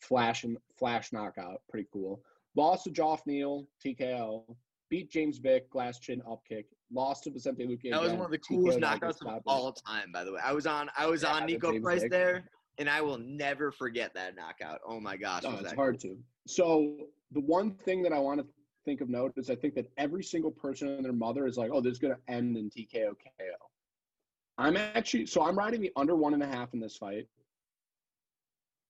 flash and flash knockout. Pretty cool. Lost to Geoff Neal, TKO. Beat James Vick, glass chin up kick. Lost to Vicente Luque. That was one of the coolest knockouts of all time, by the way. I was on, I was Yeah, on Niko James Price Vick. there, and I will never forget that knockout. Oh my gosh. Was it's hard to. So the one thing that I want to think of note is I think that every single person and their mother is like, oh, this is going to end in TKO KO. I'm actually so I'm riding the under one and a half in this fight.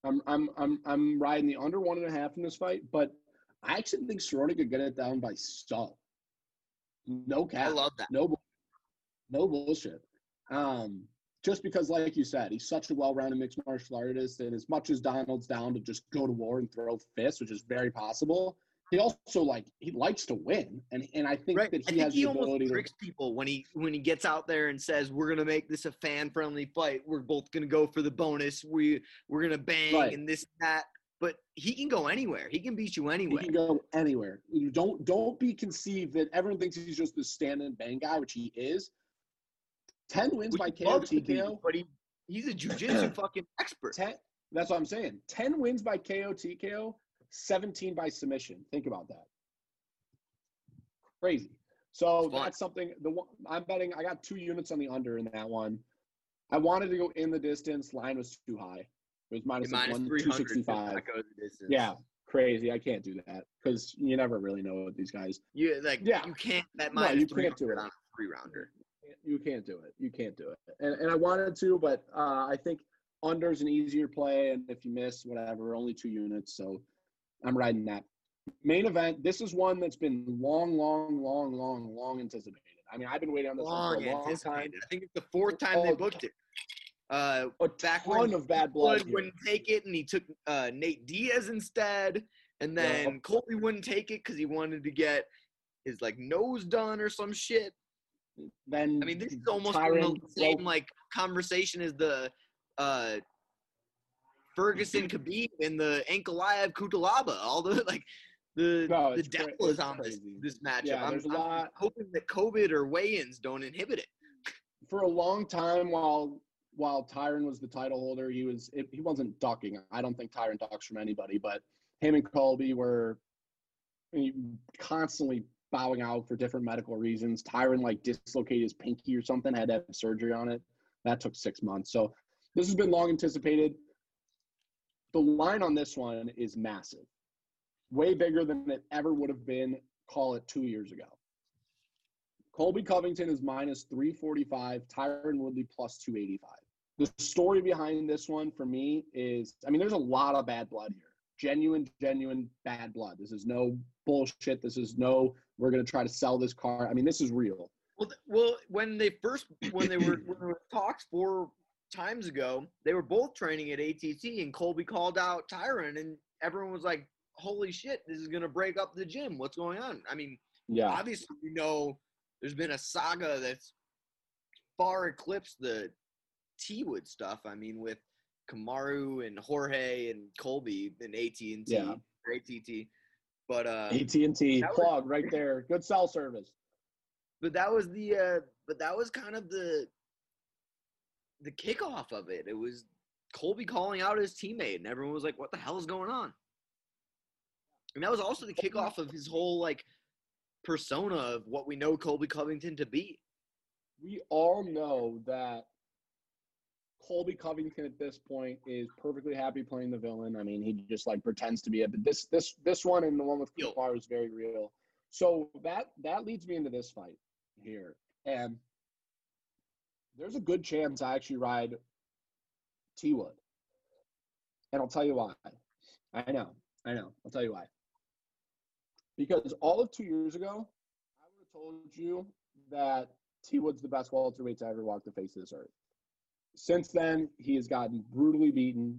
I'm I'm I'm I'm riding the under one and a half in this fight, but I actually think Cerrone could get it down by sub. No cap. I love that. No, no bullshit. Um, just because, like you said, he's such a well-rounded mixed martial artist, and as much as Donald's down to just go to war and throw fists, which is very possible, he also like he likes to win, and and I think Right. that I he think has he the almost ability to. tricks people when he when he gets out there and says, "We're gonna make this a fan-friendly fight. We're both gonna go for the bonus. We we're gonna bang Right. and this and that." But he can go anywhere. He can beat you anywhere. He can go anywhere. You don't don't be conceived that everyone thinks he's just this stand and bang guy, which he is. Ten wins Which by KO TKO. but he he's a jujitsu (clears throat) fucking expert. Ten. That's what I'm saying. Ten wins by KO TKO. Seventeen by submission. Think about that. Crazy. So that's something. The one I'm betting. I got two units on the under in that one. I wanted to go in the distance. Line was too high. It was minus, Minus one three two hundred. sixty five. distance. Yeah, crazy. I can't do that because you never really know with these guys. You like Yeah. you can't bet No, you can't do it. on a three rounder. You can't do it. You can't do it. And, and I wanted to, but uh, I think under's an easier play. And if you miss, whatever, only two units. So I'm riding that. Main event. This is one that's been long, long, long, long, long anticipated. I mean, I've been waiting on this Long one for a long time. anticipated. I think it's the fourth time they Oh, booked it. Uh, A back ton when of bad blood. Wouldn't take it, and he took uh, Nate Diaz instead. And then Yep. Colby wouldn't take it because he wanted to get his like nose done or some shit. Then I mean, this is almost the same like conversation as the uh, Ferguson Khabib and the Ankalaev Cutelaba. All the like the No, the devil is on this this matchup. Yeah, I'm, I'm lot- hoping that COVID or weigh-ins don't inhibit it. for a long time while while Tyron was the title holder, he was it, he wasn't ducking. I don't think Tyron ducks from anybody, but him and Colby were constantly bowing out for different medical reasons. Tyron like dislocated his pinky or something, had to have surgery on it. That took six months. So this has been long anticipated. The line on this one is massive. way bigger than it ever would have been, call it two years ago. Colby Covington is minus 345, Tyron Woodley plus 285. The story behind this one for me is I mean, there's a lot of bad blood here. Genuine, genuine bad blood. This is no bullshit. This is no, we're going to try to sell this car. I mean, this is real. Well, well, when they first when they were when there were talks four times ago, they were both training at ATT, and Colby called out Tyron, and everyone was like, "Holy shit, this is gonna break up the gym. What's going on?" I mean, Yeah. obviously, we know there's been a saga that's far eclipsed the T Wood stuff. I mean, with Kamaru and Jorge and Colby and AT and T Yeah. or ATT, but uh, AT&T that was- plug right there. Good cell service. but that was the uh but that was kind of the the kickoff of it. It was Colby calling out his teammate, and everyone was like, "What the hell is going on?" And that was also the kickoff of his whole like persona of what we know Colby Covington to be. we all know that Colby Covington at this point is perfectly happy playing the villain. I mean, he just like pretends to be it. But this this this one and the one with. Kamaru is very real. So that that leads me into this fight here, and there's a good chance I actually ride T Wood, and I'll tell you why. I know, I know. I'll tell you why. Because all of two years ago, I would have told you that T Wood's the best welterweight to ever walk the face of this earth. Since then, he has gotten brutally beaten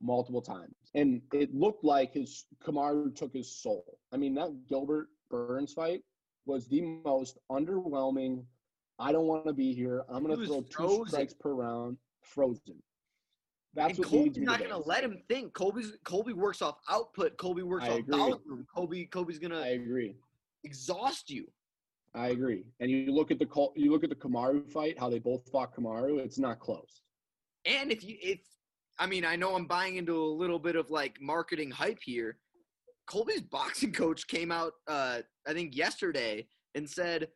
multiple times. And it looked like his Kamaru took his soul. I mean, that Gilbert Burns fight was the most underwhelming. I don't want to be here. I'm going to throw two frozen. strikes per round. Frozen. That's and what Colby's not gonna let him think. Colby's Colby works off output. Colby works I off agree. volume. Colby Colby's gonna I agree. exhaust you. I agree. And you look at the you look at the Kamaru fight, how they both fought Kamaru. It's not close. And if you if I mean, I know I'm buying into a little bit of like marketing hype here. Colby's boxing (laughs) coach came out uh I think yesterday and said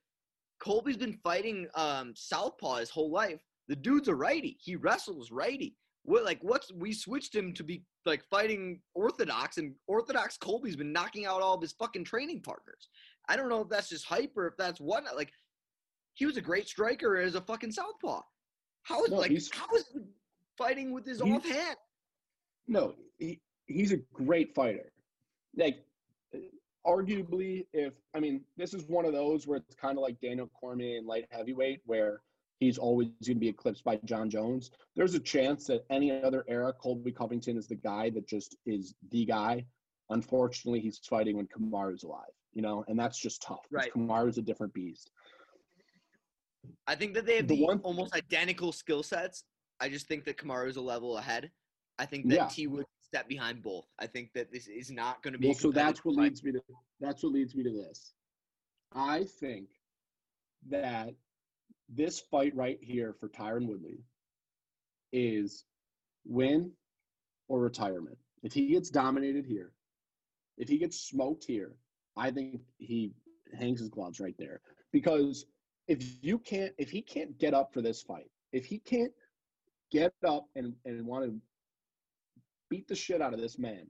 Colby's been fighting um southpaw his whole life. The dude's a righty. He wrestles righty. What like what's we switched him to be like fighting orthodox and orthodox Colby's been knocking out all of his fucking training partners. I don't know if that's just hype or if that's what like he was a great striker as a fucking southpaw. How is No, like how is he fighting with his He- offhand? No, he, he's a great fighter. Like, arguably, if I mean, this is one of those where it's kind of like Daniel Cormier in light heavyweight, where he's always going to be eclipsed by Jon Jones. There's a chance that any other era, Colby Covington is the guy that just is the guy. Unfortunately, he's fighting when Kamaru's alive, you know, and that's just tough. Right. Kamaru's a different beast. I think that they have The the, one- almost identical skill sets. I just think that Kamaru's a level ahead. I think that Yeah. T Wood step behind both. I think that this is not going to be. a Well, so that's what fight. leads me to that's what leads me to this. I think that this fight right here for Tyron Woodley is win or retirement. If he gets dominated here, if he gets smoked here, I think he hangs his gloves right there. Because if you can't, if he can't get up for this fight, if he can't get up and, and want to beat the shit out of this man,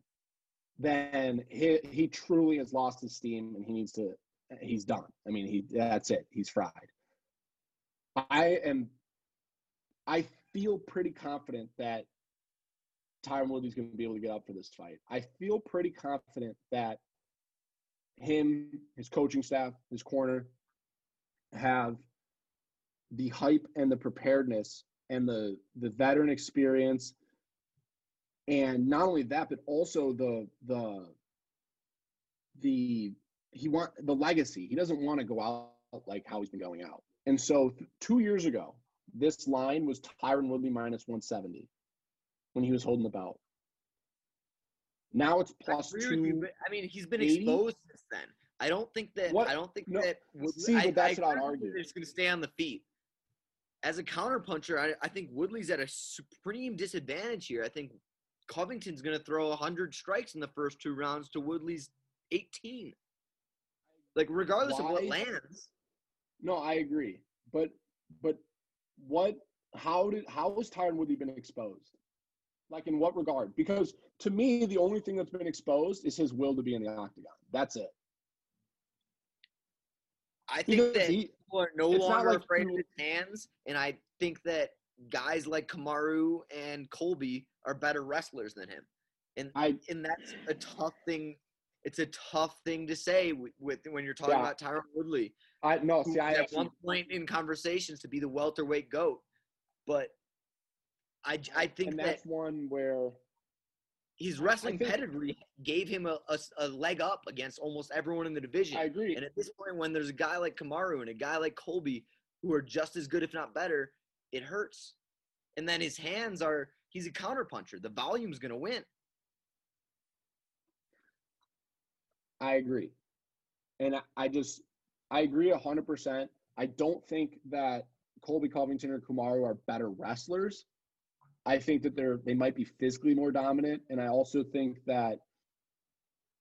then he he truly has lost his steam and he needs to he's done. I mean, he that's it. He's fried. I am I feel pretty confident that Tyron Woodley's going to be able to get up for this fight. I feel pretty confident that him, his coaching staff, his corner have the hype and the preparedness and the the veteran experience. And not only that but also the the the he want the legacy. He doesn't want to go out like how he's been going out. And so th- two years ago this line was tyron woodley minus 170 when he was holding the belt now it's plus agree with you, two I mean, he's been 80? exposed since then. I don't think that. What? I don't think No, that. See, but I, that's I what I'd agree with you argue. It's going to stay on the feet. As a counterpuncher, I, I think Woodley's at a supreme disadvantage here. I think Covington's going to throw 100 strikes in the first two rounds to Woodley's 18. Like, regardless of what lands. No, I agree. But but what how did how has Tyron Woodley been exposed? Like in what regard? Because to me, the only thing that's been exposed is his will to be in the octagon. That's it. I think Because that he- people are no longer like afraid of his hands, and I think that guys like Kamaru and Colby are better wrestlers than him, and I and that's a tough thing. It's a tough thing to say with, with when you're talking Yeah. about Tyron Woodley, I no see I at actually one point in conversations to be the welterweight goat, but I I think and that one where his wrestling think- pedigree gave him a a leg up against almost everyone in the division. I agree. And at this point, when there's a guy like Kamaru and a guy like Colby who are just as good, if not better, it hurts. And then his hands are, he's a counterpuncher. The volume's going to win. I agree. And I, I just, I agree 100%. I don't think that Colby Covington or Kamaru are better wrestlers. I think that they're, they might be physically more dominant. And I also think that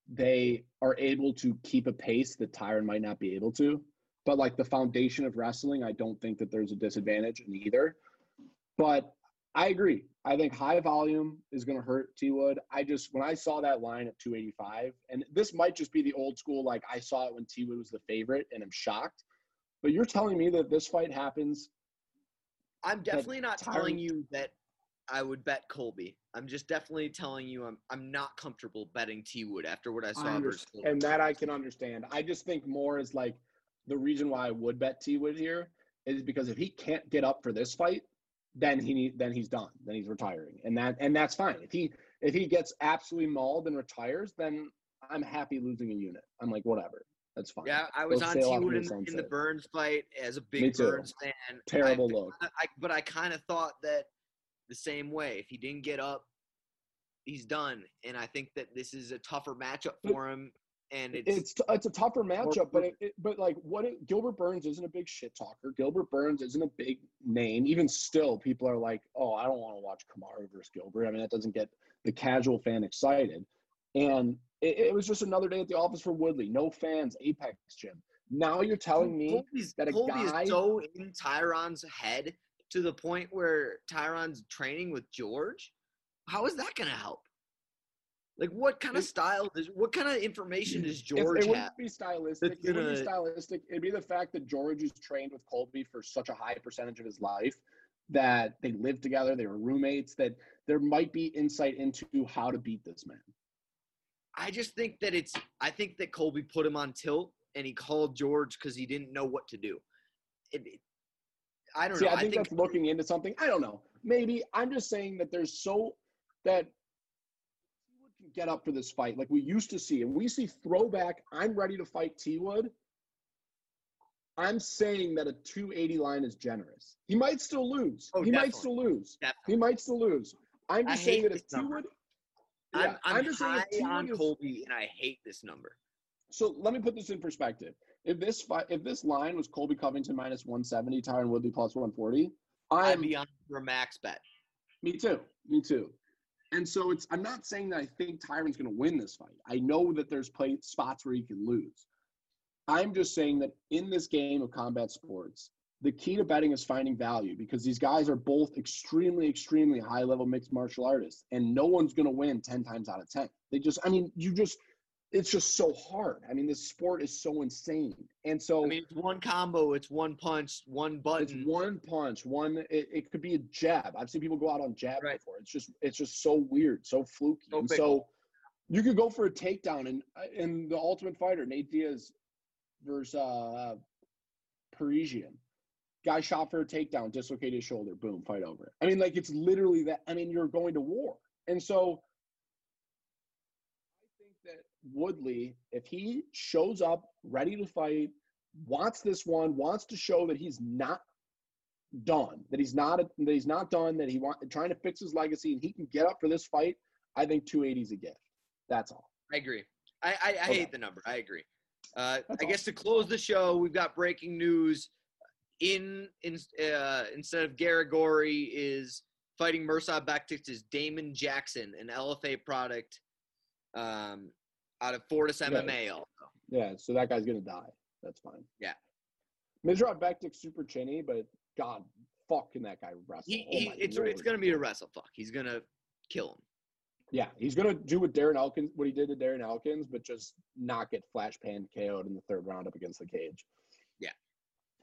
they are able to keep a pace that Tyron might not be able to. But like the foundation of wrestling, I don't think that there's a disadvantage in either. But I agree. I think high volume is going to hurt T Wood. I just when I saw that line at 285, and this might just be the old school, like I saw it when T Wood was the favorite, and I'm shocked. But you're telling me that this fight happens? I'm definitely not telling you that I would bet Colby. I'm just definitely telling you I'm I'm not comfortable betting T Wood after what I saw I and that I can understand. I just think more is like the reason why I would bet T Wood here is because if he can't get up for this fight, then he need, then he's done. Then he's retiring, and that and that's fine. If he if he gets absolutely mauled and retires, then I'm happy losing a unit. I'm like whatever, that's fine. Yeah, I was Go on T Wood in, the in the. Burns fight as a big. Burns fan. Terrible I, look. I, but I kind of thought that the same way. If he didn't get up, he's done. And I think that this is a tougher matchup for him. And it's, It's t- it's a tougher matchup, but it, it, but like what it, Gilbert Burns isn't a big shit talker. Gilbert Burns isn't a big name. Even still, people are like, "Oh, I don't want to watch Kamaru versus Gilbert." I mean, that doesn't get the casual fan excited. And it, it was just another day at the office for Woodley. No fans, Apex Gym. Now you're telling me Colby's, that a Colby guy- is so in Tyron's head to the point where Tyron's training with George. How is that going to help? Like, what kind of style does, what kind of information does It- George it, have? wouldn't be stylistic. that's It wouldn't be stylistic. It'd be the fact that George is trained with Colby for such a high percentage of his life that they lived together, they were roommates, that there might be insight into how to beat this man. I just think that it's. I think that Colby put him on tilt, and he called George because he didn't know what to do. It, it- I don't See, know. I think, that's looking into something. I don't know. Maybe I'm just saying that there's so that can get up for this fight like we used to see, and we see throwback. I'm ready to fight T Wood. I'm saying that a 280 line is generous. He might still lose. Oh, he might still lose. Definitely. He might still lose. I'm I just saying that if T. Wood, I'm, yeah, I'm, just high saying on Colby, and I hate this number. so let me put this in perspective. If this fight, if this line was Colby Covington minus 170, Tyron Woodley plus 140, I'd I'm be on for a max bet. Me too. Me too. And so it's I'm not saying that I think Tyron's going to win this fight. I know that there's play spots where he can lose. I'm just saying that in this game of combat sports, the key to betting is finding value because these guys are both extremely, extremely high level mixed martial artists, and no one's going to win 10 times out of 10. They just, I mean, you just, it's just so hard. I mean, this sport is so insane. And so I mean, it's one combo, it's one punch, one it's button. one punch, one. It, it could be a jab. I've seen people go out on jab Right. before. It's just it's just so weird, so fluky. So and so you could go for a takedown and in the Ultimate Fighter, Nate Diaz versus uh, Parisian. Guy shot for a takedown, dislocated his shoulder, boom, fight over. I mean, like it's literally that. I mean, you're going to war, and so I think that Woodley, if he shows up ready to fight, wants this one, wants to show that he's not done, that he's not that he's not done, that he want trying to fix his legacy, and he can get up for this fight. I think 280 is a gift. That's all. I agree. I, I, I Okay. hate the number. I agree. Uh, That's I all. guess to close the show, we've got breaking news. In, in uh, instead of Garagori is fighting Mirsad Bektic is Damon Jackson, an LFA product um, out of Fortis Yeah. MMA. Also. Yeah, so that guy's gonna die. That's fine. Yeah. Mirsad Bektic's super chinny, but God, fuck, can that guy wrestle? He, Oh he, it's lord. it's gonna be a wrestle fuck. He's gonna kill him. Yeah, he's gonna do what Darren Elkins, what he did to Darren Elkins, but just not get flash pan KO'd in the third round up against the cage. Yeah.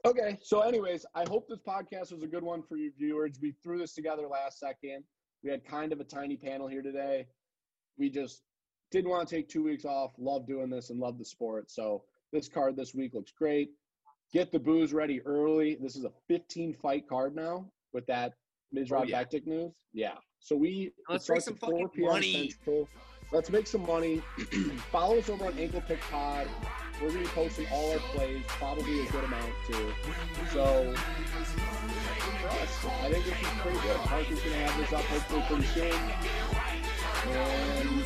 Okay, so anyways, I hope this podcast was a good one for you viewers. We threw this together last second. We had kind of a tiny panel here today. We just didn't want to take two weeks off. Love doing this and love the sport. So this card this week looks great. Get the booze ready early. This is a 15 fight card now with that Mirsad Oh, yeah. News. Yeah. So we Let's make some 4 fucking p.m. money. Central. Let's make some money. (clears throat) Follow us over on Ankle Pick Pod. We're gonna be posting all our plays, probably a good amount too. So for us, I think this is pretty good. Mark is gonna have this up hopefully pretty soon. And